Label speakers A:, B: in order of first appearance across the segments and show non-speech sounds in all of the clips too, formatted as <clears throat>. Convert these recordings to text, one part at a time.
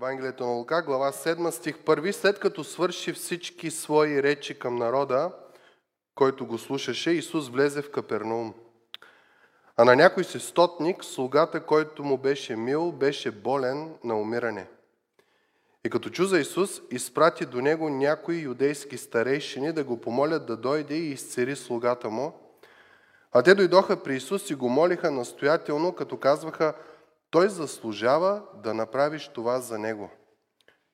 A: Евангелието на Лука, глава 7, стих 1. След като свърши всички свои речи към народа, който го слушаше, Исус влезе в Капернаум. А на някой си стотник, слугата, който му беше мил, беше болен на умиране. И като чу за Исус, изпрати до него някои юдейски старейшини да го помолят да дойде и изцери слугата му. А те дойдоха при Исус и го молиха настоятелно, като казваха, той заслужава да направиш това за него.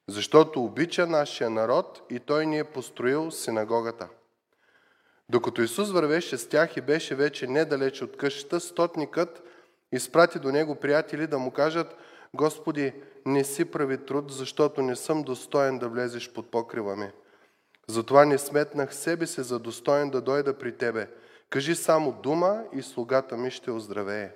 A: Защото обича нашия народ и той ни е построил синагогата. Докато Исус вървеше с тях и беше вече недалеч от къщата, стотникът изпрати до него приятели да му кажат, Господи, не си прави труд, защото не съм достоен да влезеш под покрива ми. Затова не сметнах себе си за достоен да дойда при Тебе. Кажи само дума и слугата ми ще оздравее.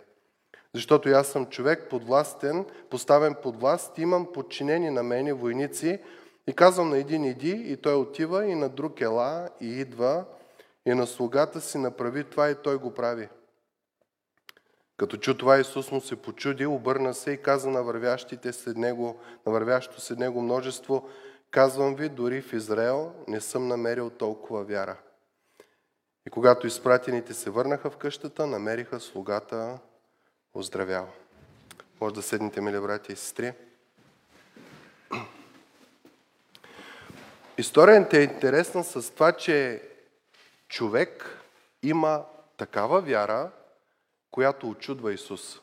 A: Защото аз съм човек подвластен, поставен под власт, имам подчинени на мене войници и казвам на един иди и той отива и на друг ела и идва и на слугата си направи това и той го прави. Като чу това, Исус му се почуди, обърна се и каза на вървящите след него, на вървящо след него множество, казвам ви, дори в Израел не съм намерил толкова вяра. И когато изпратените се върнаха в къщата, намериха слугата оздравял. Може да седнете, мили брати и сестри. Историята е интересна с това, че човек има такава вяра, която очудва Исус.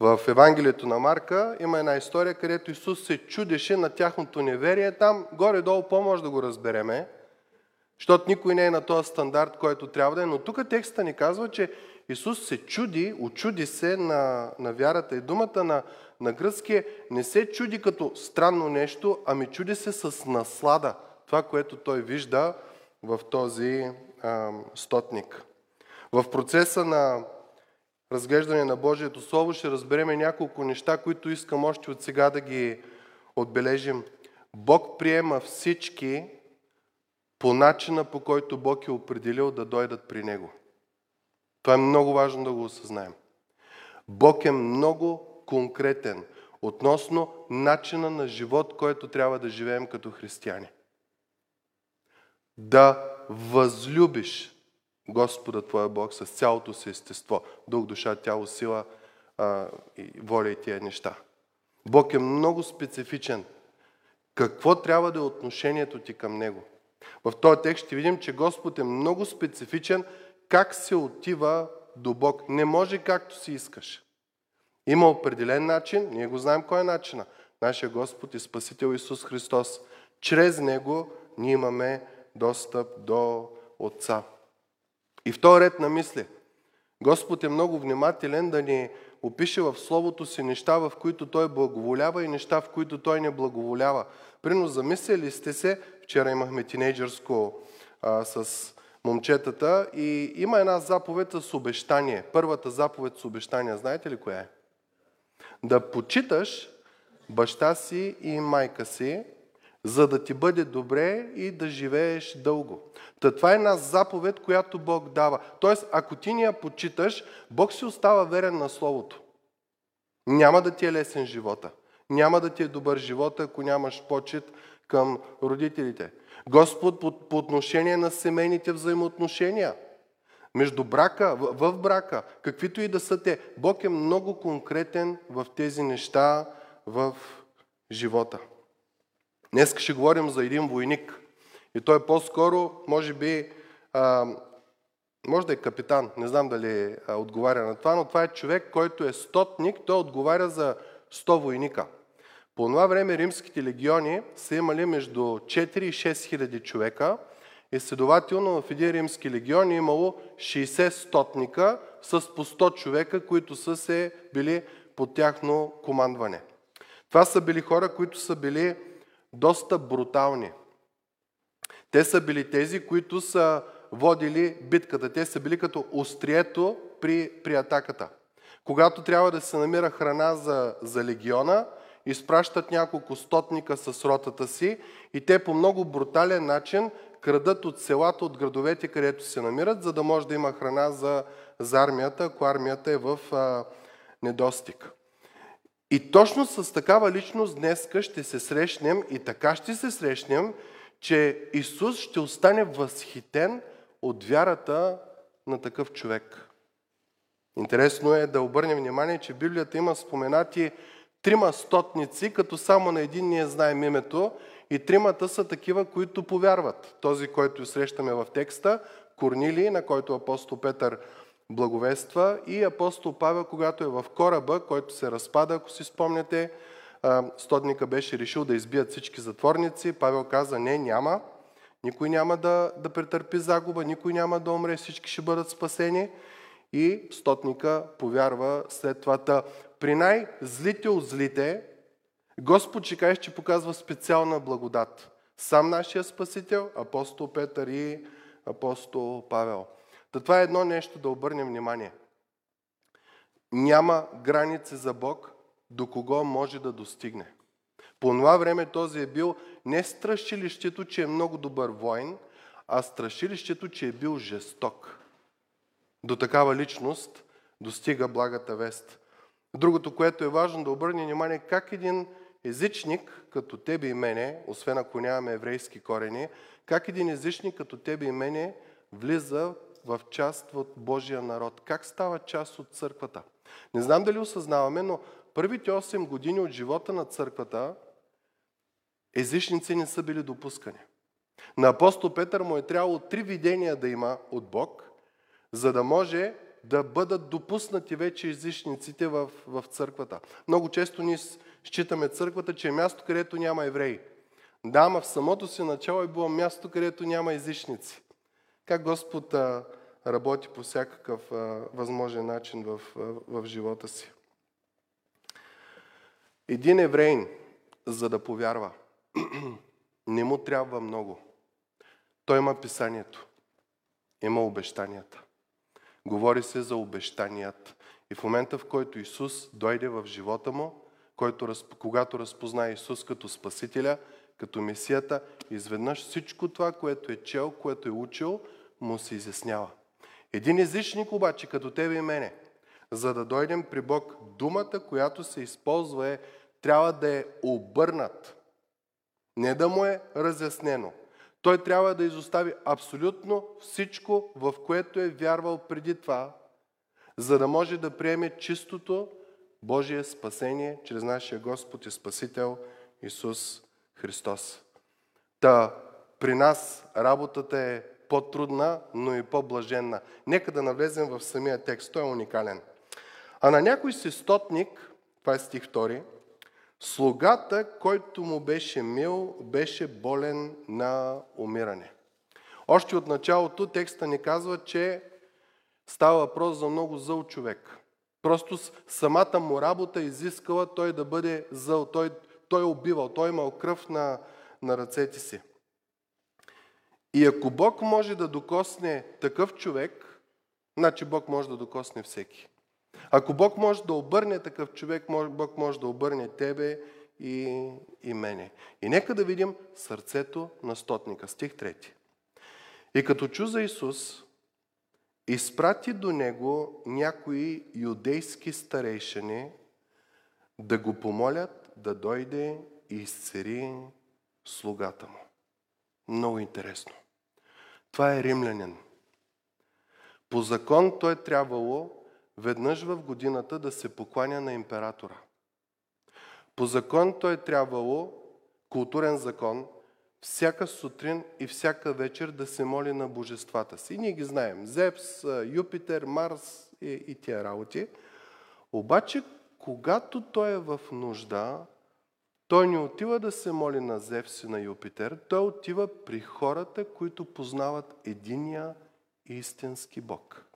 A: В Евангелието на Марка има една история, където Исус се чудеше на тяхното неверие. Там горе-долу по-може да го разбереме, защото никой не е на този стандарт, който трябва да е. Но тук текста ни казва, че Исус се чуди, очуди се на, на вярата и думата на, на гръцки не се чуди като странно нещо, ами чуди се с наслада. Това, което той вижда в този а, стотник. В процеса на разглеждане на Божието Слово ще разбереме няколко неща, които искам още от сега да ги отбележим. Бог приема всички по начина, по който Бог е определил да дойдат при Него. Това е много важно да го осъзнаем. Бог е много конкретен относно начина на живот, който трябва да живеем като християни. Да възлюбиш Господа Твоя Бог с цялото си естество, дух, душа, тяло, сила, а, и воля и тия неща. Бог е много специфичен. Какво трябва да е отношението ти към Него? В този текст ще видим, че Господ е много специфичен как се отива до Бог. Не може както си искаш. Има определен начин, ние го знаем кой е начина. Нашия Господ и Спасител Исус Христос. Чрез Него ние имаме достъп до Отца. И в този ред на мисли, Господ е много внимателен да ни опише в Словото си неща, в които Той благоволява и неща, в които Той не благоволява. Прино, замислили сте се, вчера имахме тинейджърско а, с момчетата и има една заповед с обещание. Първата заповед с обещание, знаете ли коя е? Да почиташ баща си и майка си, за да ти бъде добре и да живееш дълго. Та това е една заповед, която Бог дава. Тоест, ако ти ни я почиташ, Бог си остава верен на Словото. Няма да ти е лесен живота. Няма да ти е добър живот, ако нямаш почет към родителите. Господ по, по отношение на семейните взаимоотношения. Между брака, в, в брака, каквито и да са те. Бог е много конкретен в тези неща в живота. Днес ще говорим за един войник. И той по-скоро, може би, а, може да е капитан, не знам дали отговаря на това, но това е човек, който е стотник, той отговаря за 100 войника. По това време римските легиони са имали между 4 и 6 хиляди човека и следователно в един римски легион е имало 60 стотника с по 100 човека, които са се били под тяхно командване. Това са били хора, които са били доста брутални. Те са били тези, които са водили битката. Те са били като острието при, при атаката. Когато трябва да се намира храна за, за легиона, изпращат няколко стотника с ротата си и те по много брутален начин крадат от селата, от градовете, където се намират, за да може да има храна за, за армията, ако армията е в а, недостиг. И точно с такава личност днеска ще се срещнем и така ще се срещнем, че Исус ще остане възхитен от вярата на такъв човек. Интересно е да обърнем внимание, че Библията има споменати трима стотници, като само на един ние знаем името и тримата са такива, които повярват. Този, който срещаме в текста, Корнилий, на който апостол Петър благовества и апостол Павел, когато е в кораба, който се разпада, ако си спомняте, стотника беше решил да избият всички затворници. Павел каза, не, няма. Никой няма да, да претърпи загуба, никой няма да умре, всички ще бъдат спасени. И стотника повярва след това. Та, при най-злите от злите, Господ ще каже, че показва специална благодат. Сам нашия Спасител, апостол Петър и апостол Павел. Та това е едно нещо да обърнем внимание. Няма граници за Бог, до кого може да достигне. По това време този е бил не страшилището, че е много добър воин, а страшилището, че е бил жесток. До такава личност достига благата вест. Другото, което е важно да обърне внимание, как един езичник, като тебе и мене, освен ако нямаме еврейски корени, как един езичник, като тебе и мене, влиза в част от Божия народ. Как става част от църквата? Не знам дали осъзнаваме, но първите 8 години от живота на църквата езичници не са били допускани. На апостол Петър му е трябвало три видения да има от Бог, за да може да бъдат допуснати вече езичниците в, в църквата. Много често ние считаме църквата, че е място, където няма евреи. Да, ама в самото си начало е било място, където няма езичници. Как Господ а, работи по всякакъв а, възможен начин в, а, в живота си. Един еврейн, за да повярва, <clears throat> не му трябва много. Той има писанието, има обещанията. Говори се за обещанията. И в момента, в който Исус дойде в живота му, който, когато разпозна Исус като Спасителя, като Месията, изведнъж всичко това, което е чел, което е учил, му се изяснява. Един езичник обаче, като тебе и мене, за да дойдем при Бог, думата, която се използва е, трябва да е обърнат. Не да му е разяснено. Той трябва да изостави абсолютно всичко, в което е вярвал преди това, за да може да приеме чистото Божие спасение чрез нашия Господ и Спасител Исус Христос. Та при нас работата е по-трудна, но и по-блаженна. Нека да навлезем в самия текст. Той е уникален. А на някой си стотник, това е стих 2, слугата, който му беше мил, беше болен на умиране. Още от началото текста ни казва, че става въпрос за много зъл човек. Просто самата му работа изискала той да бъде зъл. Той, той е убивал, той е имал кръв на, на ръцете си. И ако Бог може да докосне такъв човек, значи Бог може да докосне всеки. Ако Бог може да обърне такъв човек, Бог може да обърне тебе и, и мене. И нека да видим сърцето на стотника. Стих 3. И като чу за Исус, изпрати до него някои юдейски старейшини да го помолят да дойде и изцери слугата му. Много интересно. Това е римлянин. По закон той е трябвало веднъж в годината да се покланя на императора. По закон той е трябвало, културен закон, всяка сутрин и всяка вечер да се моли на божествата си. И ние ги знаем. Зевс, Юпитер, Марс и, и тия работи. Обаче, когато той е в нужда, той не отива да се моли на Зевс и на Юпитер, той отива при хората, които познават единия истински Бог.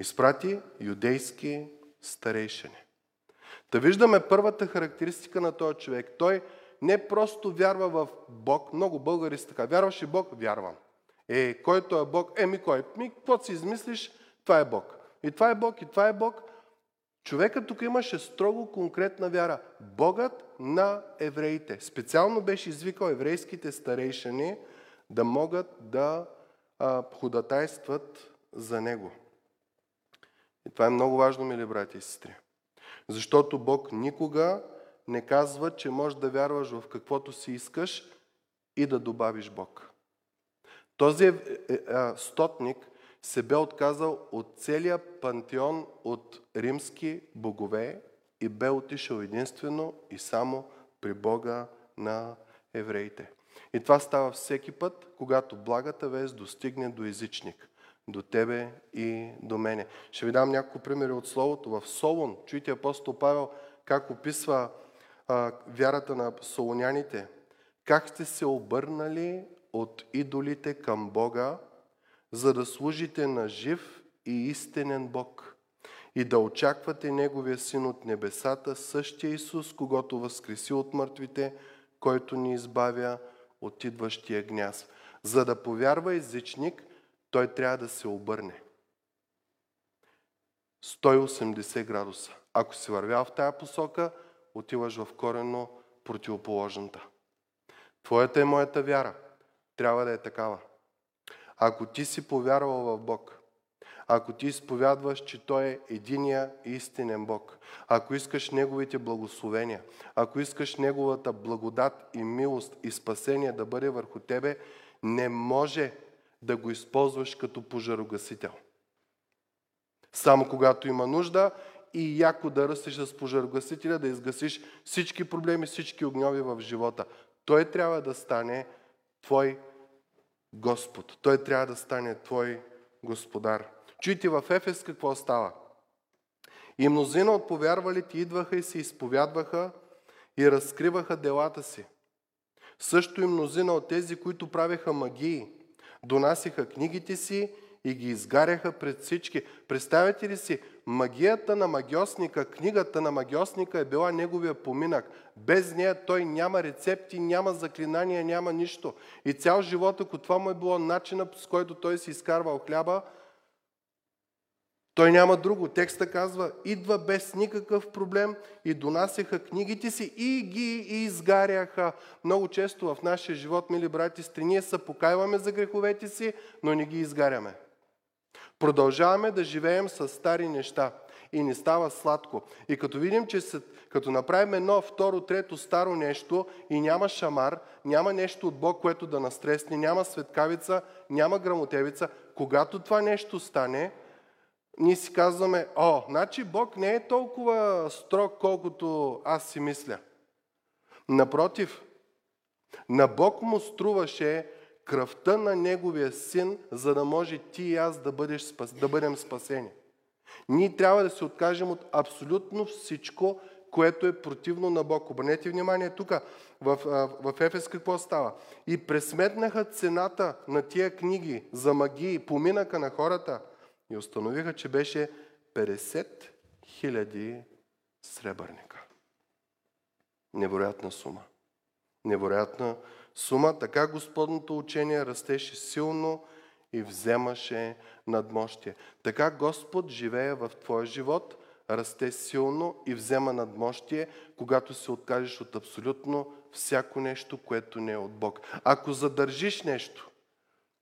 A: Изпрати юдейски старейшини. Да виждаме първата характеристика на този човек. Той не просто вярва в Бог, много българи са така, вярваш ли Бог? Вярвам. Е, който е Бог? Еми кой? Ми, какво си измислиш? Това е Бог. И това е Бог, и това е Бог. Човекът тук имаше строго конкретна вяра. Богът на евреите. Специално беше извикал еврейските старейшини да могат да а, ходатайстват за него. И това е много важно, мили брати и сестри. Защото Бог никога не казва, че можеш да вярваш в каквото си искаш и да добавиш Бог. Този е, е, стотник се бе отказал от целия пантеон от римски богове и бе отишъл единствено и само при Бога на евреите. И това става всеки път, когато благата вест достигне до езичник, до тебе и до мене. Ще ви дам няколко примери от Словото. В Солон, чуйте апостол Павел как описва а, вярата на солоняните. Как сте се обърнали от идолите към Бога, за да служите на жив и истинен Бог и да очаквате Неговия Син от небесата, същия Исус, когато възкреси от мъртвите, който ни избавя от идващия гняз. За да повярва езичник, той трябва да се обърне. 180 градуса. Ако си вървял в тая посока, отиваш в корено противоположната. Твоята и моята вяра трябва да е такава. Ако ти си повярвал в Бог, ако ти изповядваш, че Той е единия истинен Бог, ако искаш Неговите благословения, ако искаш Неговата благодат и милост и спасение да бъде върху тебе, не може да го използваш като пожарогасител. Само когато има нужда и яко да ръстиш с пожарогасителя, да изгасиш всички проблеми, всички огньови в живота. Той трябва да стане твой Господ. Той трябва да стане твой Господар. Чуйте в Ефес какво става. И мнозина от повярвалите идваха и се изповядваха и разкриваха делата си. Също и мнозина от тези, които правеха магии, донасиха книгите си и ги изгаряха пред всички. Представете ли си, магията на магиосника, книгата на магиосника е била неговия поминък. Без нея той няма рецепти, няма заклинания, няма нищо. И цял живот, ако това му е било начинът, с който той си изкарвал хляба, той няма друго. Текста казва, идва без никакъв проблем и донасяха книгите си и ги изгаряха. Много често в нашия живот, мили брати, сестри, ние се покайваме за греховете си, но не ги изгаряме. Продължаваме да живеем с стари неща и не става сладко. И като видим, че се, като направим едно, второ, трето старо нещо и няма шамар, няма нещо от Бог, което да настресне, няма светкавица, няма грамотевица, когато това нещо стане, ние си казваме, о, значи Бог не е толкова строг, колкото аз си мисля. Напротив, на Бог му струваше кръвта на Неговия син, за да може ти и аз да, бъдеш, да бъдем спасени. Ние трябва да се откажем от абсолютно всичко, което е противно на Бог. Обърнете внимание тук, в, в Ефес какво става? И пресметнаха цената на тия книги за магии, поминъка на хората – и установиха, че беше 50 000 сребърника. Невероятна сума. Невероятна сума. Така Господното учение растеше силно и вземаше надмощие. Така Господ живее в твоя живот, расте силно и взема надмощие, когато се откажеш от абсолютно всяко нещо, което не е от Бог. Ако задържиш нещо,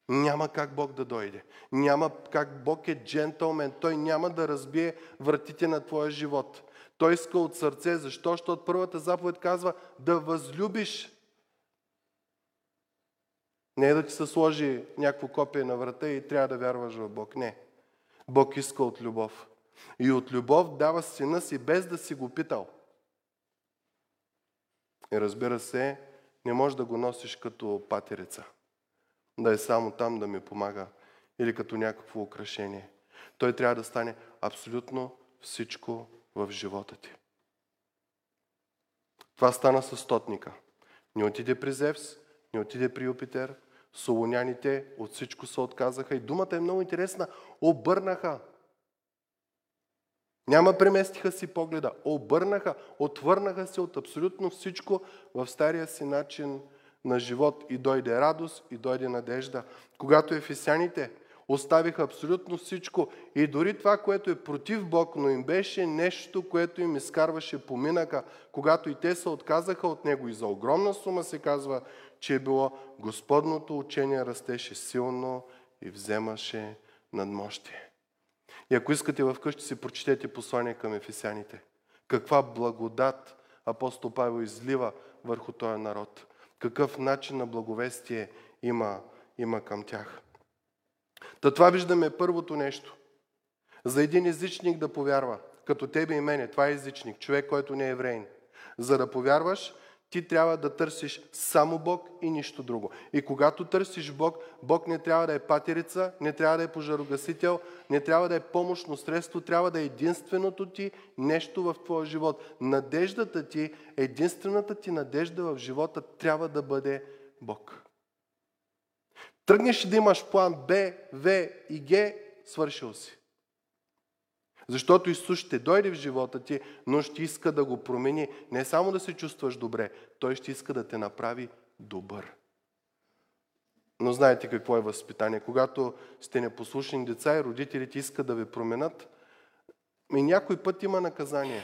A: няма как Бог да дойде. Няма как Бог е джентълмен. Той няма да разбие вратите на твоя живот. Той иска от сърце. Защо? Защото първата заповед казва да възлюбиш. Не е да ти се сложи някакво копие на врата и трябва да вярваш в Бог. Не. Бог иска от любов. И от любов дава сина си без да си го питал. И разбира се, не можеш да го носиш като патерица да е само там да ми помага или като някакво украшение. Той трябва да стане абсолютно всичко в живота ти. Това стана с стотника. Не отиде при Зевс, не отиде при Юпитер, солоняните от всичко се отказаха и думата е много интересна. Обърнаха. Няма преместиха си погледа. Обърнаха, отвърнаха се от абсолютно всичко в стария си начин на живот и дойде радост и дойде надежда. Когато ефесяните оставиха абсолютно всичко и дори това, което е против Бог, но им беше нещо, което им изкарваше поминъка, когато и те се отказаха от Него и за огромна сума се казва, че е било Господното учение растеше силно и вземаше надмощие. И ако искате вкъщи си прочетете послание към ефесяните. Каква благодат апостол Павел излива върху този народ. Какъв начин на благовестие има, има към тях. Та това виждаме първото нещо. За един езичник да повярва, като тебе и мене, това е езичник, човек, който не е еврейн. За да повярваш, ти трябва да търсиш само Бог и нищо друго. И когато търсиш Бог, Бог не трябва да е патерица, не трябва да е пожарогасител, не трябва да е помощно средство, трябва да е единственото ти нещо в твоя живот. Надеждата ти, единствената ти надежда в живота трябва да бъде Бог. Тръгнеш да имаш план Б, В и Г, свършил си. Защото Исус ще дойде в живота ти, но ще иска да го промени. Не само да се чувстваш добре, Той ще иска да те направи добър. Но знаете какво е възпитание. Когато сте непослушни деца и родителите искат да ви променят, и някой път има наказание.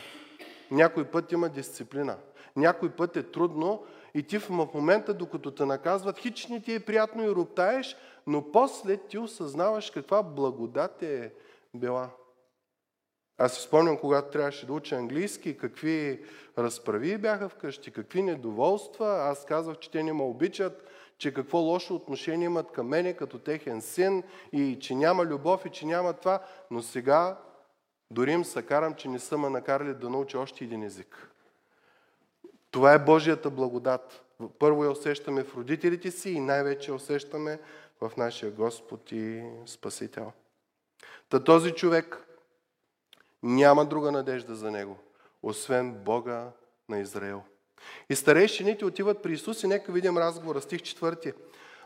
A: Някой път има дисциплина. Някой път е трудно и ти в момента, докато те наказват, хич не ти е приятно и роптаеш, но после ти осъзнаваш каква благодат е била. Аз си спомням, когато трябваше да уча английски, какви разправи бяха вкъщи, какви недоволства. Аз казвах, че те не ме обичат, че какво лошо отношение имат към мене като техен син и че няма любов и че няма това. Но сега дори им се карам, че не са ме накарали да науча още един език. Това е Божията благодат. Първо я усещаме в родителите си и най-вече усещаме в нашия Господ и Спасител. Та този човек няма друга надежда за него, освен Бога на Израел. И старейшините отиват при Исус и нека видим разговора, стих 4.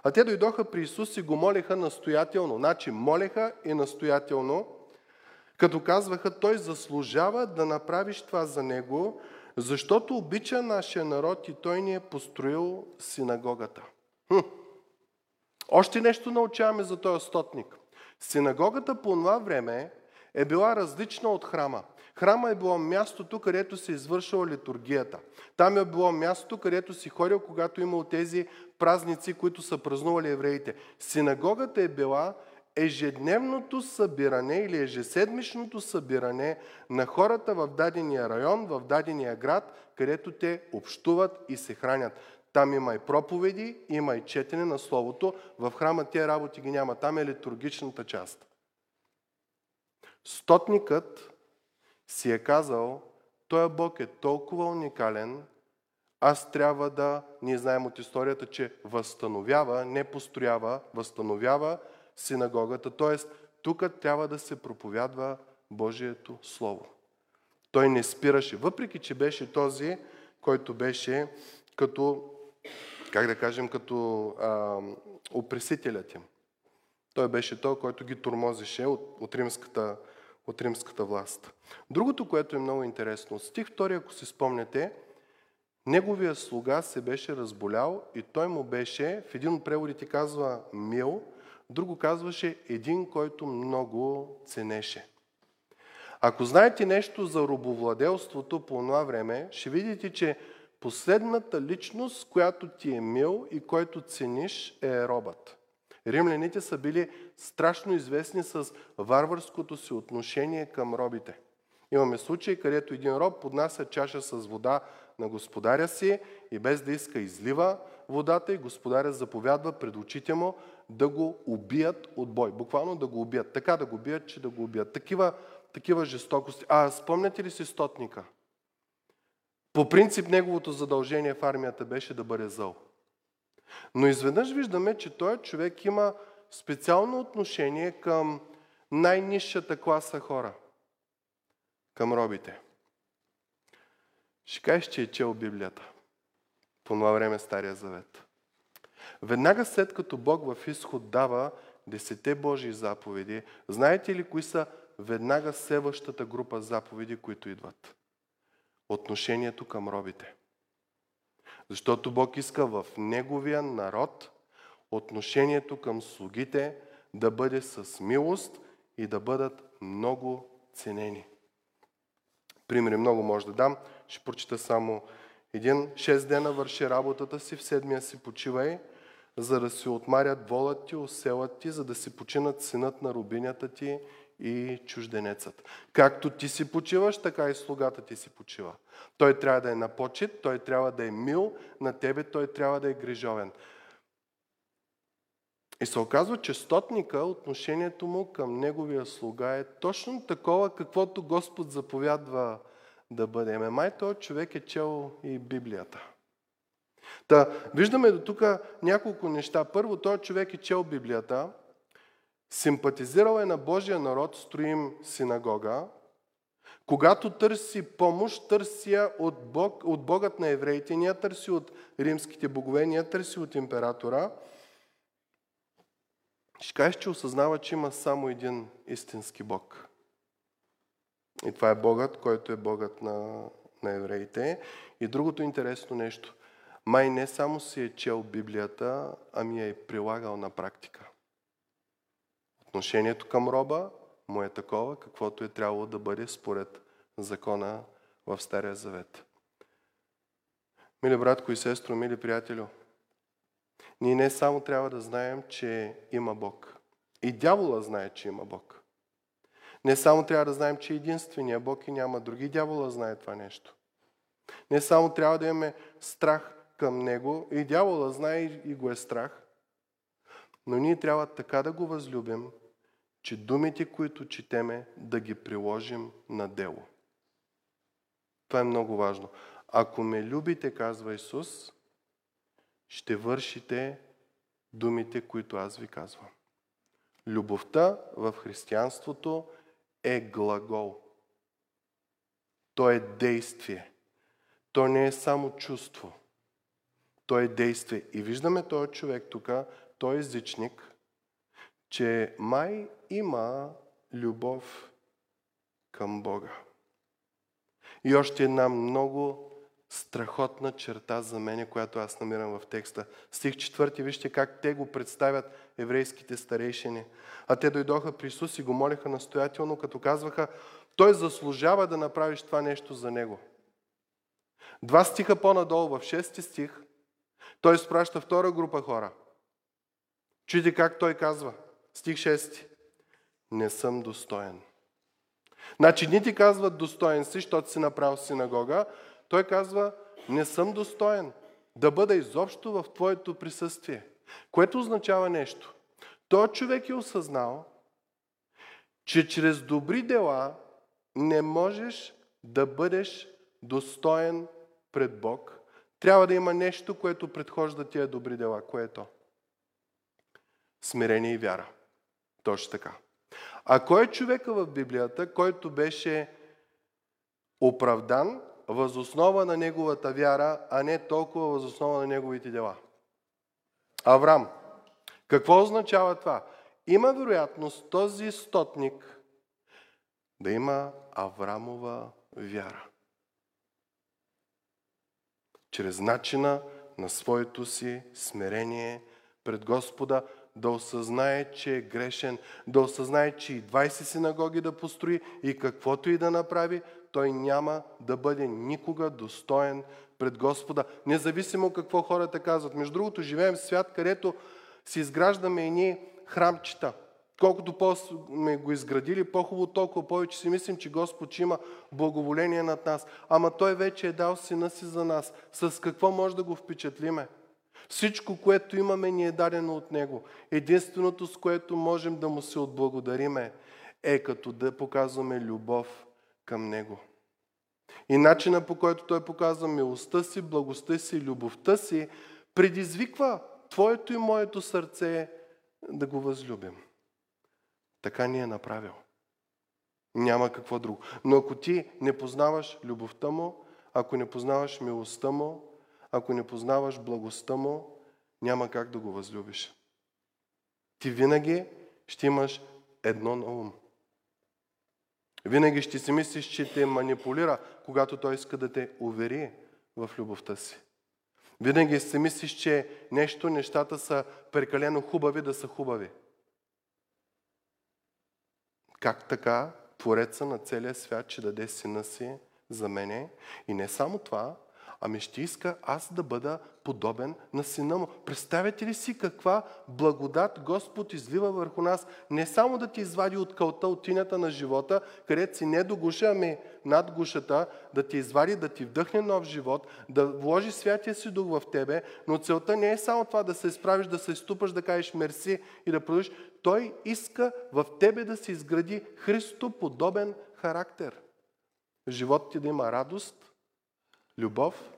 A: А те дойдоха при Исус и го молеха настоятелно. Значи молеха и настоятелно, като казваха, той заслужава да направиш това за него, защото обича нашия народ и той ни е построил синагогата. Хм. Още нещо научаваме за този стотник. Синагогата по това време е била различна от храма. Храма е било мястото, където се извършва литургията. Там е било мястото, където си ходил, когато имал тези празници, които са празнували евреите. Синагогата е била ежедневното събиране или ежеседмичното събиране на хората в дадения район, в дадения град, където те общуват и се хранят. Там има и проповеди, има и четене на Словото. В храма тези работи ги няма. Там е литургичната част. Стотникът си е казал, той Бог е толкова уникален, аз трябва да, ние знаем от историята, че възстановява, не построява, възстановява синагогата. Т.е. тук трябва да се проповядва Божието Слово. Той не спираше, въпреки че беше този, който беше като, как да кажем, като а, опресителят им. Той беше той, който ги тормозеше от, от римската от римската власт. Другото, което е много интересно, стих 2, ако си спомняте, неговия слуга се беше разболял и той му беше, в един от преводите казва мил, друго казваше един, който много ценеше. Ако знаете нещо за робовладелството по това време, ще видите, че последната личност, която ти е мил и който цениш, е робът. Римляните са били страшно известни с варварското си отношение към робите. Имаме случаи, където един роб поднася чаша с вода на господаря си и без да иска излива водата и господаря заповядва пред очите му да го убият от бой. Буквално да го убият. Така да го убият, че да го убият. Такива, такива жестокости. А спомняте ли си стотника? По принцип неговото задължение в армията беше да бъде зъл. Но изведнъж виждаме, че този човек има специално отношение към най-низшата класа хора. Към робите. Ще кажеш, че е чел Библията. По това време Стария Завет. Веднага след като Бог в изход дава десете Божии заповеди, знаете ли кои са веднага следващата група заповеди, които идват? Отношението към робите. Защото Бог иска в Неговия народ отношението към слугите да бъде с милост и да бъдат много ценени. Примери много може да дам. Ще прочита само един. Шест дена върши работата си, в седмия си почивай, за да си отмарят волът ти, оселът ти, за да си починат синът на рубинята ти и чужденецът. Както ти си почиваш, така и слугата ти си почива. Той трябва да е на почет, той трябва да е мил на тебе, той трябва да е грижовен. И се оказва, че стотника, отношението му към неговия слуга е точно такова, каквото Господ заповядва да бъде. Май той човек е чел и Библията. Та, виждаме до тук няколко неща. Първо, той човек е чел Библията, симпатизирал е на Божия народ, строим синагога. Когато търси помощ, търси я от, Бог, от Богът на евреите, не я търси от римските богове, не я търси от императора. Ще кажеш, че осъзнава, че има само един истински Бог. И това е Богът, който е Богът на, на евреите. И другото интересно нещо. Май не само си е чел Библията, ами е прилагал на практика. Отношението към роба му е такова, каквото е трябвало да бъде според закона в Стария Завет. Мили братко и сестро, мили приятелю, ние не само трябва да знаем, че има Бог. И дявола знае, че има Бог. Не само трябва да знаем, че е единствения Бог и няма други. Дявола знае това нещо. Не само трябва да имаме страх към Него, и дявола знае и го е страх, но ние трябва така да го възлюбим, че думите, които четеме, да ги приложим на дело. Това е много важно. Ако ме любите, казва Исус, ще вършите думите, които аз ви казвам. Любовта в християнството е глагол. То е действие. То не е само чувство. То е действие. И виждаме този човек тук, той е езичник, че май има любов към Бога. И още една много страхотна черта за мене, която аз намирам в текста. Стих четвърти, вижте как те го представят еврейските старейшини. А те дойдоха при Исус и го молиха настоятелно, като казваха, той заслужава да направиш това нещо за него. Два стиха по-надолу, в шести стих, той изпраща втора група хора. Чуйте как той казва. Стих 6. Не съм достоен. Значи ни ти казват достоен си, защото си направил синагога. Той казва, не съм достоен да бъда изобщо в Твоето присъствие. Което означава нещо. Той човек е осъзнал, че чрез добри дела не можеш да бъдеш достоен пред Бог. Трябва да има нещо, което предхожда тия добри дела. Кое е? Смирение и вяра. Точно така. А кой е човека в Библията, който беше оправдан възоснова на неговата вяра, а не толкова възоснова на неговите дела? Аврам. Какво означава това? Има вероятност този стотник да има Аврамова вяра. Чрез начина на своето си смирение пред Господа, да осъзнае, че е грешен, да осъзнае, че и 20 синагоги да построи и каквото и да направи, той няма да бъде никога достоен пред Господа, независимо какво хората казват. Между другото, живеем в свят, където си изграждаме едни храмчета. Колкото по-сме го изградили, по-хубаво толкова повече си мислим, че Господ има благоволение над нас. Ама Той вече е дал сина си за нас. С какво може да го впечатлиме? Всичко, което имаме, ни е дадено от Него. Единственото, с което можем да му се отблагодариме, е като да показваме любов към Него. И начина по който Той показва милостта си, благостта си, любовта си, предизвиква Твоето и моето сърце да го възлюбим. Така ни е направил. Няма какво друго. Но ако ти не познаваш любовта му, ако не познаваш милостта му, ако не познаваш благостта му, няма как да го възлюбиш. Ти винаги ще имаш едно на ум. Винаги ще си мислиш, че те манипулира, когато той иска да те увери в любовта си. Винаги си мислиш, че нещо, нещата са прекалено хубави да са хубави. Как така Твореца на целия свят, че даде сина си за мене? И не само това, Ами ще иска аз да бъда подобен на сина му. Представете ли си каква благодат Господ излива върху нас? Не само да ти извади от кълта, от тинята на живота, където си не до гуша, ами над гушата, да ти извади, да ти вдъхне нов живот, да вложи святия си дух в тебе, но целта не е само това да се изправиш, да се изтупаш, да кажеш мерси и да продължиш. Той иска в тебе да се изгради Христо подобен характер. В живота ти да има радост, любов,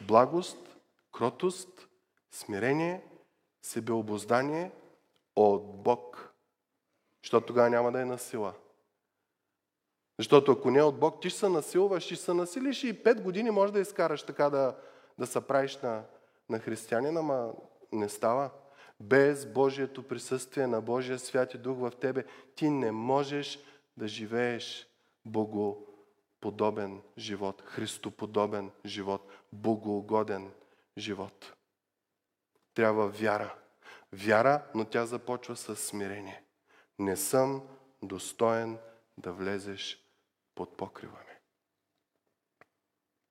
A: благост, кротост, смирение, себеобоздание от Бог. Защото тогава няма да е на сила. Защото ако не е от Бог, ти ще се насилваш, ще се насилиш и пет години може да изкараш така да, да се правиш на, на християнина, ама не става. Без Божието присъствие на Божия свят и дух в тебе, ти не можеш да живееш богоподобен живот, христоподобен живот, богоугоден живот. Трябва вяра. Вяра, но тя започва с смирение. Не съм достоен да влезеш под покрива ми.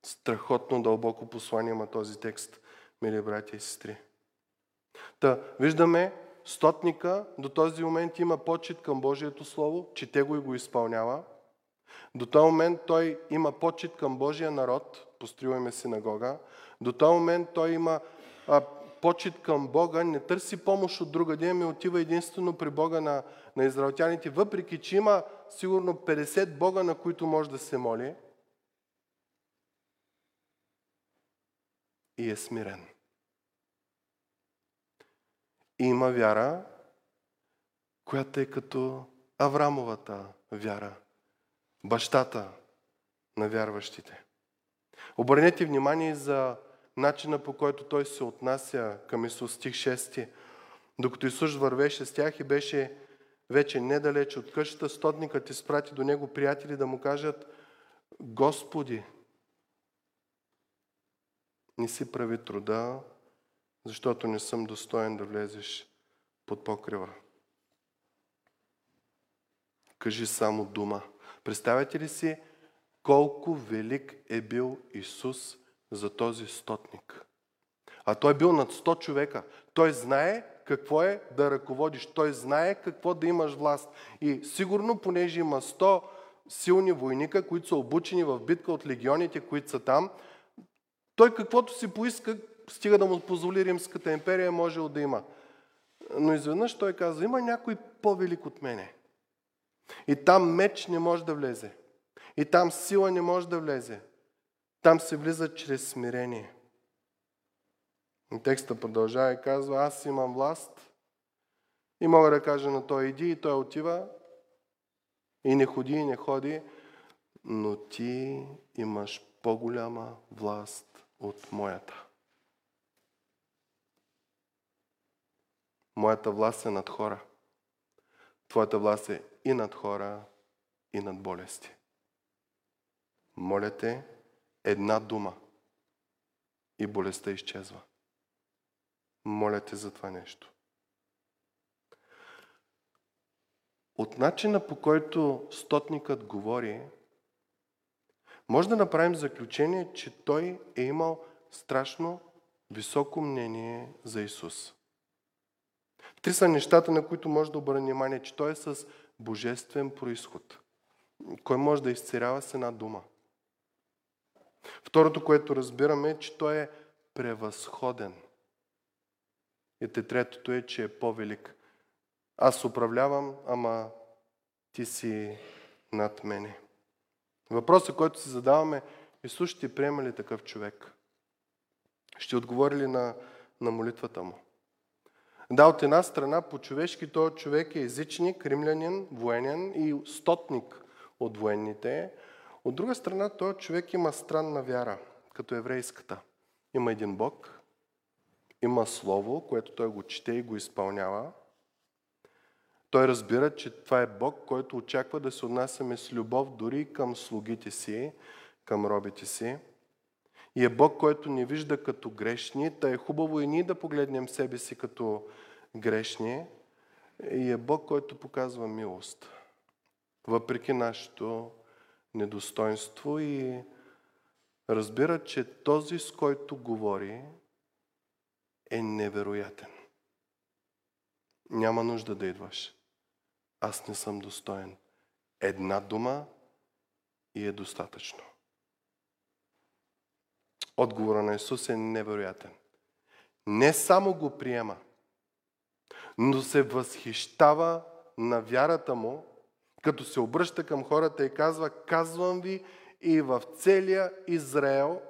A: Страхотно дълбоко послание има този текст, мили братя и сестри. Та, виждаме, стотника до този момент има почет към Божието Слово, чете го и го изпълнява. До този момент той има почет към Божия народ, построиваме синагога. До този момент той има а, почет към Бога, не търси помощ от друга ден, ми отива единствено при Бога на, на израелтяните, въпреки че има сигурно 50 Бога, на които може да се моли. И е смирен. И има вяра, която е като Аврамовата вяра, бащата на вярващите. Обърнете внимание за начина по който той се отнася към Исус, стих 6. Докато Исус вървеше с тях и беше вече недалеч от къщата, стотникът изпрати до него приятели да му кажат Господи, не си прави труда, защото не съм достоен да влезеш под покрива. Кажи само дума. Представете ли си колко велик е бил Исус за този стотник? А той е бил над 100 човека. Той знае какво е да ръководиш. Той знае какво да имаш власт. И сигурно, понеже има 100 силни войника, които са обучени в битка от легионите, които са там, той каквото си поиска, стига да му позволи Римската империя, може да има. Но изведнъж той каза, има някой по-велик от мене. И там меч не може да влезе. И там сила не може да влезе. Там се влиза чрез смирение. И текста продължава и казва, аз имам власт и мога да кажа на той иди и той отива и не ходи и не ходи, но ти имаш по-голяма власт от моята. Моята власт е над хора. Твоята власт е и над хора, и над болести. Моля те, една дума и болестта изчезва. Моля те за това нещо. От начина по който стотникът говори, може да направим заключение, че той е имал страшно високо мнение за Исус. Три са нещата, на които може да обърне внимание, че той е с божествен происход. Кой може да изцерява с една дума? Второто, което разбираме, е, че той е превъзходен. И те третото е, че е по-велик. Аз управлявам, ама ти си над мене. Въпросът, който си задаваме, Исус ще приема ли такъв човек? Ще отговори ли на, на молитвата му? Да, от една страна, по-човешки този човек е езичник, римлянин, военен и стотник от военните. От друга страна, този човек има странна вяра, като еврейската. Има един Бог, има Слово, което той го чете и го изпълнява. Той разбира, че това е Бог, който очаква да се отнасяме с любов дори към слугите си, към робите си. И е Бог, който ни вижда като грешни, та е хубаво и ние да погледнем себе си като грешни. И е Бог, който показва милост. Въпреки нашето недостоинство и разбират, че този, с който говори, е невероятен. Няма нужда да идваш. Аз не съм достоен. Една дума и е достатъчно. Отговора на Исус е невероятен. Не само го приема, но се възхищава на вярата му, като се обръща към хората и казва, казвам ви и в целия Израел,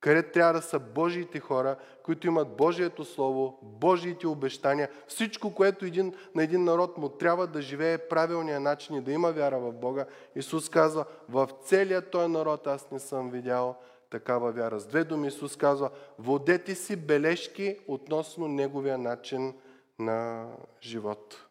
A: където трябва да са Божиите хора, които имат Божието Слово, Божиите обещания, всичко, което един, на един народ му трябва да живее правилния начин и да има вяра в Бога. Исус казва, в целия този народ аз не съм видял такава вяра. С две думи Исус казва, водете си бележки относно Неговия начин на живот.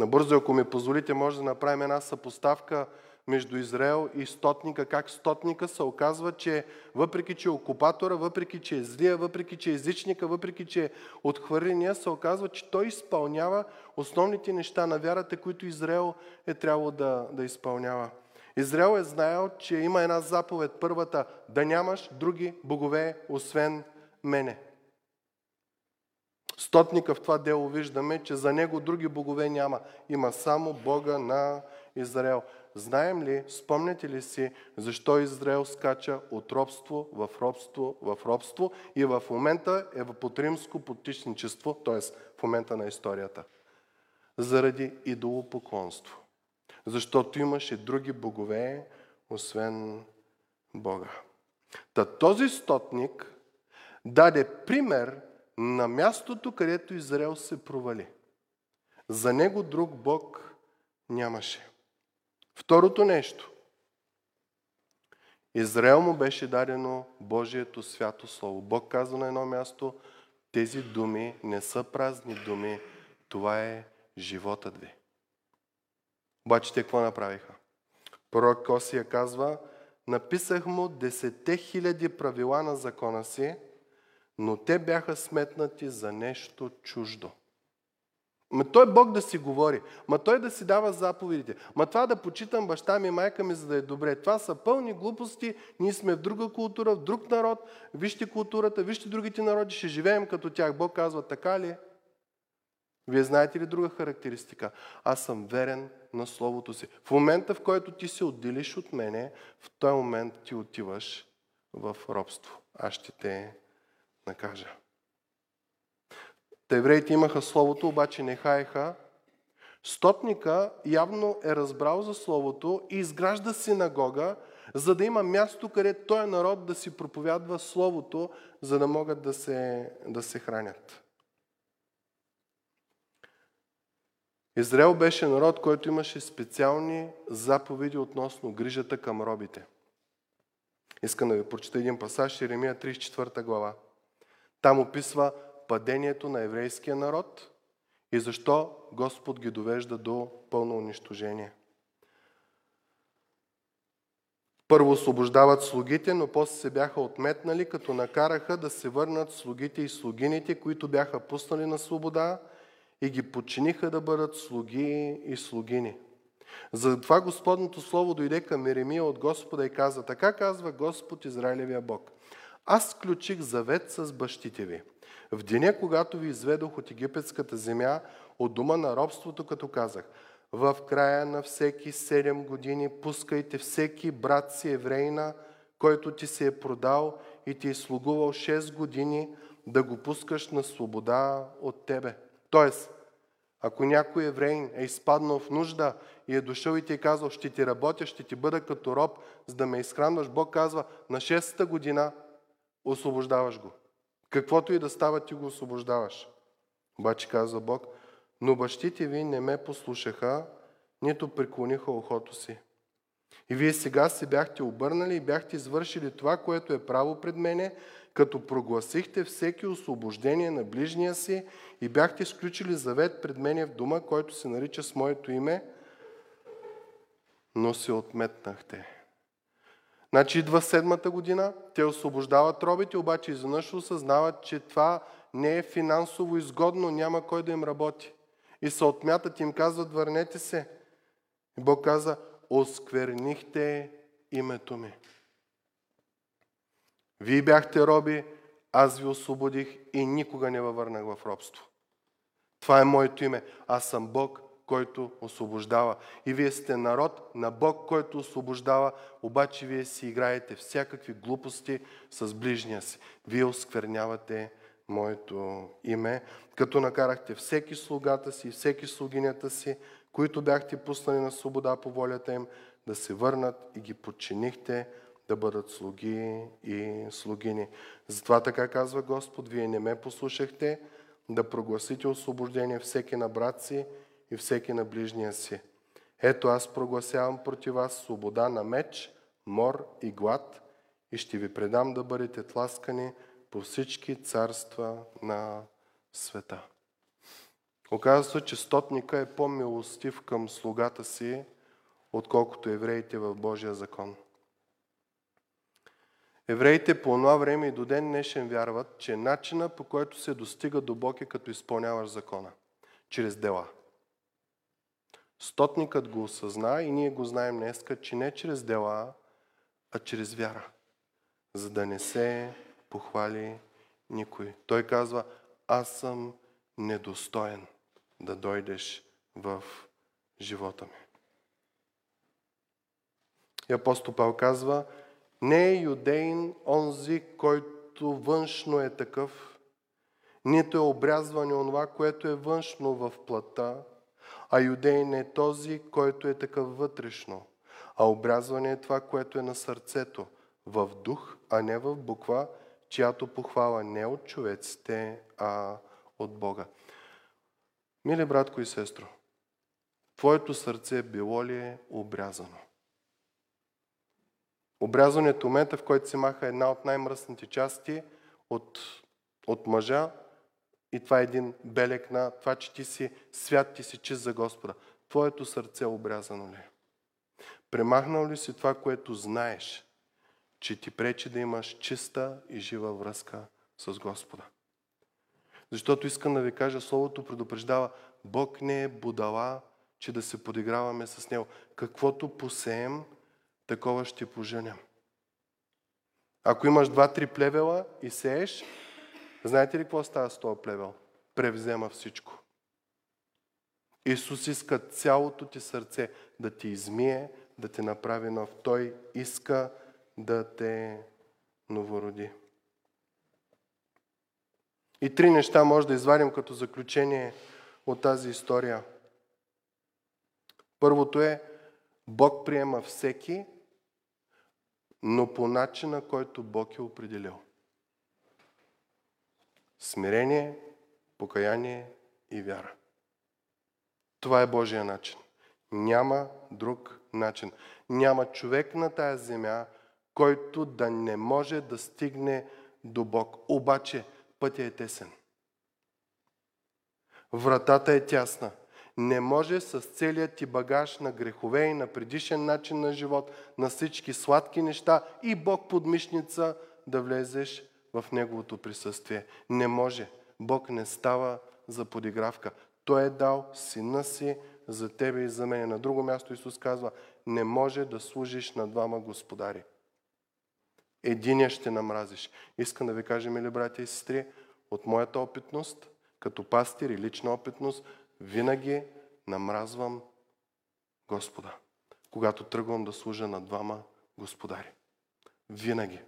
A: Набързо, ако ми позволите, може да направим една съпоставка между Израел и стотника, как стотника се оказва, че въпреки, че е окупатора, въпреки, че е злия, въпреки, че е езичника, въпреки, че е отхвърления, се оказва, че той изпълнява основните неща на вярата, които Израел е трябвало да, да изпълнява. Израел е знаел, че има една заповед, първата, да нямаш други богове, освен мене. Стотника в това дело виждаме, че за него други богове няма. Има само Бога на Израел. Знаем ли, спомняте ли си, защо Израел скача от робство в робство в робство и в момента е под римско потичничество, т.е. в момента на историята? Заради идолопоклонство. Защото имаше други богове, освен Бога. Та този стотник даде пример на мястото, където Израел се провали. За него друг Бог нямаше. Второто нещо. Израел му беше дадено Божието свято Слово. Бог казва на едно място, тези думи не са празни думи, това е животът ви. Обаче те какво направиха? Пророк Косия казва, написах му десете хиляди правила на закона си, но те бяха сметнати за нещо чуждо. Ма той Бог да си говори. Ма той да си дава заповедите. Ма това да почитам баща ми, майка ми, за да е добре. Това са пълни глупости. Ние сме в друга култура, в друг народ. Вижте културата, вижте другите народи, ще живеем като тях. Бог казва, така ли? Вие знаете ли друга характеристика? Аз съм верен на Словото си. В момента, в който ти се отделиш от мене, в този момент ти отиваш в робство. Аз ще те накажа. Та евреите имаха Словото, обаче не хаеха. Стотника явно е разбрал за Словото и изгражда синагога, за да има място, където този народ да си проповядва Словото, за да могат да се, да се хранят. Израел беше народ, който имаше специални заповеди относно грижата към робите. Искам да ви прочета един пасаж, Еремия 34 глава. Там описва падението на еврейския народ и защо Господ ги довежда до пълно унищожение. Първо освобождават слугите, но после се бяха отметнали, като накараха да се върнат слугите и слугините, които бяха пуснали на свобода и ги подчиниха да бъдат слуги и слугини. Затова Господното Слово дойде към Еремия от Господа и каза, така казва Господ Израилевия Бог. Аз сключих завет с бащите ви. В деня, когато ви изведох от египетската земя, от дома на робството, като казах, в края на всеки седем години пускайте всеки брат си еврейна, който ти се е продал и ти е слугувал 6 години, да го пускаш на свобода от тебе. Тоест, ако някой еврейн е изпаднал в нужда и е дошъл и ти е казал, ще ти работя, ще ти бъда като роб, за да ме изхранваш, Бог казва, на 6-та година освобождаваш го. Каквото и да става, ти го освобождаваш. Обаче казва Бог, но бащите ви не ме послушаха, нито преклониха ухото си. И вие сега се бяхте обърнали и бяхте извършили това, което е право пред мене, като прогласихте всеки освобождение на ближния си и бяхте сключили завет пред мене в дома, който се нарича с моето име, но се отметнахте. Значи идва седмата година, те освобождават робите, обаче изведнъж осъзнават, че това не е финансово изгодно, няма кой да им работи. И се отмятат им казват, върнете се. И Бог каза, осквернихте името ми. Вие бяхте роби, аз ви освободих и никога не във върнах в робство. Това е моето име. Аз съм Бог, който освобождава. И вие сте народ на Бог, който освобождава, обаче вие си играете всякакви глупости с ближния си. Вие осквернявате моето име, като накарахте всеки слугата си и всеки слугинята си, които бяхте пуснали на свобода по волята им, да се върнат и ги подчинихте да бъдат слуги и слугини. Затова така казва Господ, вие не ме послушахте да прогласите освобождение всеки на брат си и всеки на ближния си. Ето аз прогласявам против вас свобода на меч, мор и глад и ще ви предам да бъдете тласкани по всички царства на света. Оказва се, че стотника е по-милостив към слугата си, отколкото евреите в Божия закон. Евреите по това време и до ден днешен вярват, че начина по който се достига до Бог е като изпълняваш закона. Чрез дела. Стотникът го осъзна и ние го знаем днеска, че не чрез дела, а чрез вяра. За да не се похвали никой. Той казва, аз съм недостоен да дойдеш в живота ми. И апостол Павел казва, не е юдейн онзи, който външно е такъв, нито е обрязване онова, което е външно в плата, а юдейн е този, който е такъв вътрешно. А обрязване е това, което е на сърцето, в дух, а не в буква, чиято похвала не от човеците, а от Бога. Мили братко и сестро, твоето сърце било ли е обрязано? Обрязването е момента, в който се маха една от най-мръсните части от, от мъжа и това е един белек на това, че ти си свят, ти си чист за Господа. Твоето сърце е обрязано ли? Премахнал ли си това, което знаеш, че ти пречи да имаш чиста и жива връзка с Господа? Защото искам да ви кажа, Словото предупреждава, Бог не е будала, че да се подиграваме с Него. Каквото посеем, такова ще поженем. Ако имаш два-три плевела и сееш, знаете ли какво става с този плевел? Превзема всичко. Исус иска цялото ти сърце да ти измие, да те направи нов. Той иска да те новороди. И три неща може да извадим като заключение от тази история. Първото е, Бог приема всеки, но по начина, който Бог е определил. Смирение, покаяние и вяра. Това е Божия начин. Няма друг начин. Няма човек на тази земя, който да не може да стигне до Бог. Обаче пътя е тесен. Вратата е тясна. Не може с целият ти багаж на грехове и на предишен начин на живот, на всички сладки неща и Бог под мишница да влезеш в Неговото присъствие. Не може. Бог не става за подигравка. Той е дал сина си за тебе и за мен. На друго място Исус казва, не може да служиш на двама господари. Единия ще намразиш. Искам да ви кажа, мили братя и сестри, от моята опитност, като пастир и лична опитност, винаги намразвам Господа, когато тръгвам да служа на двама господари. Винаги.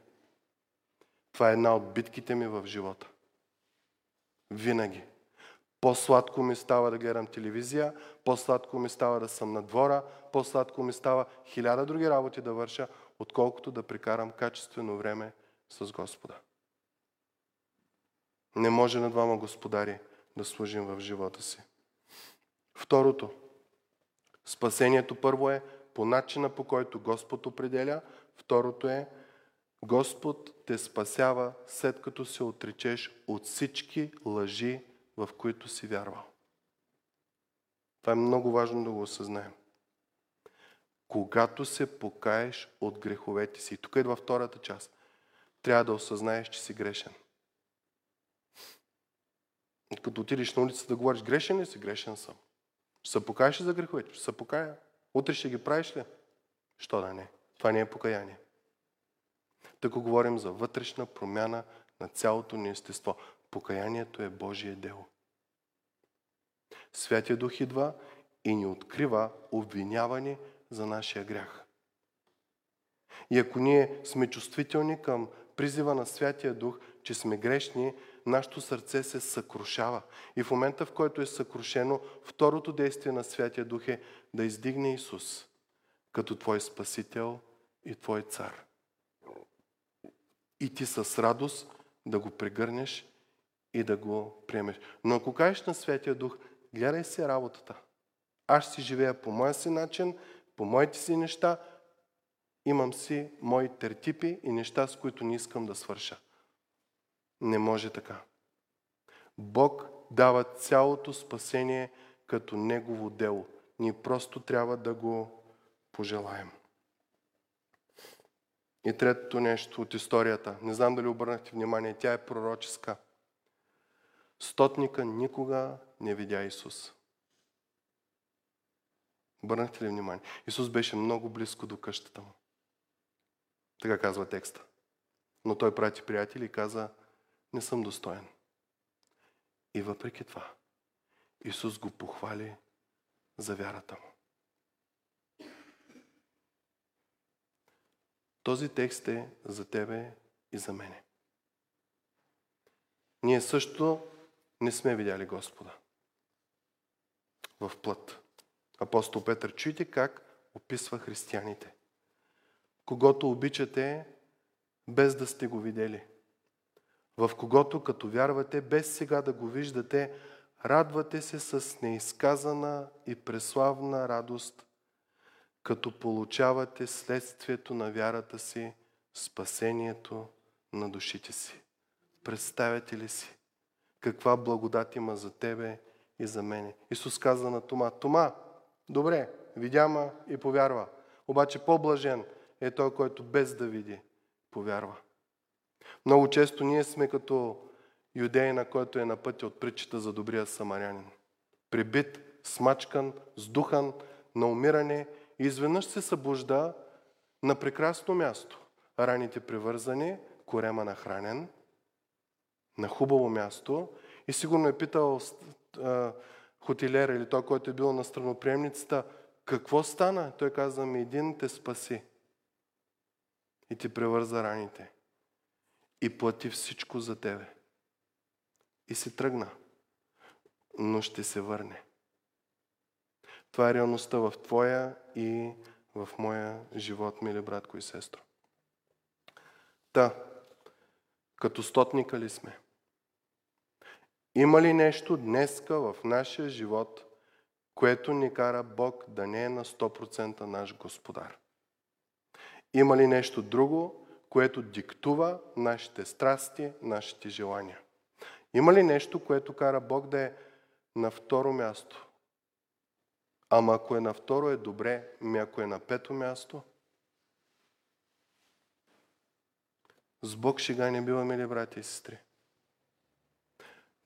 A: Това е една от битките ми в живота. Винаги. По-сладко ми става да гледам телевизия, по-сладко ми става да съм на двора, по-сладко ми става хиляда други работи да върша, отколкото да прикарам качествено време с Господа. Не може на двама господари да служим в живота си. Второто. Спасението първо е по начина по който Господ определя. Второто е Господ те спасява след като се отречеш от всички лъжи, в които си вярвал. Това е много важно да го осъзнаем. Когато се покаеш от греховете си, тук идва втората част, трябва да осъзнаеш, че си грешен. Като отидеш на улицата да говориш, грешен ли си? Грешен съм. Ще се покаеш ли за греховете? Ще се покая. Утре ще ги правиш ли? Що да не? Това не е покаяние. Тук говорим за вътрешна промяна на цялото ни естество. Покаянието е Божие дело. Святия Дух идва и ни открива обвиняване за нашия грях. И ако ние сме чувствителни към призива на Святия Дух, че сме грешни, нашето сърце се съкрушава. И в момента, в който е съкрушено, второто действие на Святия Дух е да издигне Исус като Твой Спасител и Твой Цар. И ти с радост да го прегърнеш и да го приемеш. Но ако кажеш на Святия Дух, гледай си работата. Аз си живея по моя си начин, по моите си неща, имам си мои тертипи и неща, с които не искам да свърша. Не може така. Бог дава цялото спасение като Негово дело. Ние просто трябва да го пожелаем. И третото нещо от историята. Не знам дали обърнахте внимание, тя е пророческа. Стотника никога не видя Исус. Обърнахте ли внимание? Исус беше много близко до къщата му. Така казва текста. Но той прати приятели и каза, не съм достоен. И въпреки това, Исус го похвали за вярата му. Този текст е за тебе и за мене. Ние също не сме видяли Господа в плът. Апостол Петър, чуйте как описва християните. Когато обичате, без да сте го видели. В когото, като вярвате, без сега да го виждате, радвате се с неизказана и преславна радост, като получавате следствието на вярата си, спасението на душите си. Представяте ли си каква благодат има за тебе и за мене? Исус каза на Тома, Тома, добре, видяма и повярва. Обаче по-блажен е той, който без да види повярва. Много често ние сме като юдеина, който е на пътя от притчата за добрия самарянин. Прибит, смачкан, сдухан, на умиране изведнъж се събужда на прекрасно място. Раните привързани, корема нахранен, на хубаво място и сигурно е питал а, хотелера или той, който е бил на страноприемницата, какво стана? Той каза ми, един те спаси и ти превърза раните и плати всичко за тебе. И се тръгна, но ще се върне. Това е реалността в твоя и в моя живот, мили братко и сестро. Та, като стотника ли сме? Има ли нещо днеска в нашия живот, което ни кара Бог да не е на 100% наш господар? Има ли нещо друго, което диктува нашите страсти, нашите желания? Има ли нещо, което кара Бог да е на второ място? Ама ако е на второ е добре, ми ако е на пето място? С Бог шега не биваме ли, брати и сестри?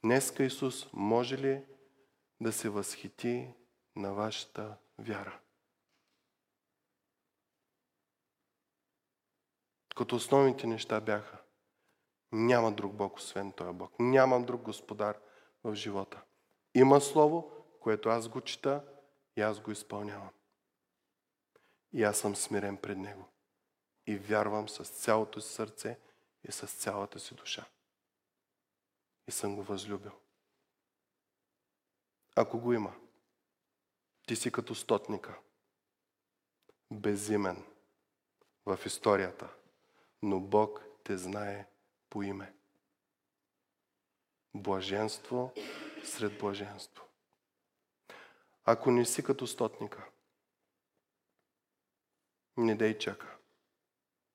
A: Днеска Исус може ли да се възхити на вашата вяра? Като основните неща бяха няма друг Бог, освен Той Бог. Няма друг Господар в живота. Има Слово, което аз го чета и аз го изпълнявам. И аз съм смирен пред Него. И вярвам с цялото си сърце и с цялата си душа. И съм го възлюбил. Ако го има, ти си като стотника. Безимен в историята – но Бог те знае по име. Блаженство сред блаженство. Ако не си като стотника, не дей чака.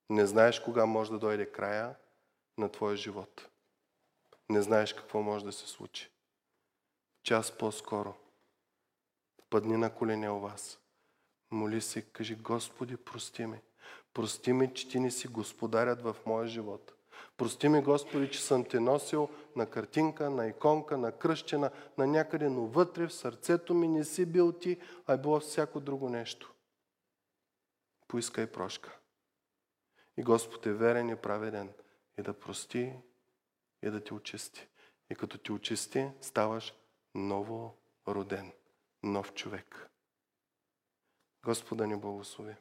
A: Не знаеш кога може да дойде края на твоя живот. Не знаеш какво може да се случи. Час по-скоро. Падни на колене у вас. Моли се, кажи, Господи, прости ми. Прости ми, че ти не си господарят в моя живот. Прости ми, Господи, че съм те носил на картинка, на иконка, на кръщена, на някъде, но вътре в сърцето ми не си бил ти, а е било всяко друго нещо. Поискай прошка. И Господ е верен и праведен. И да прости, и да те очисти. И като ти очисти, ставаш ново роден, нов човек. Господа ни благослови.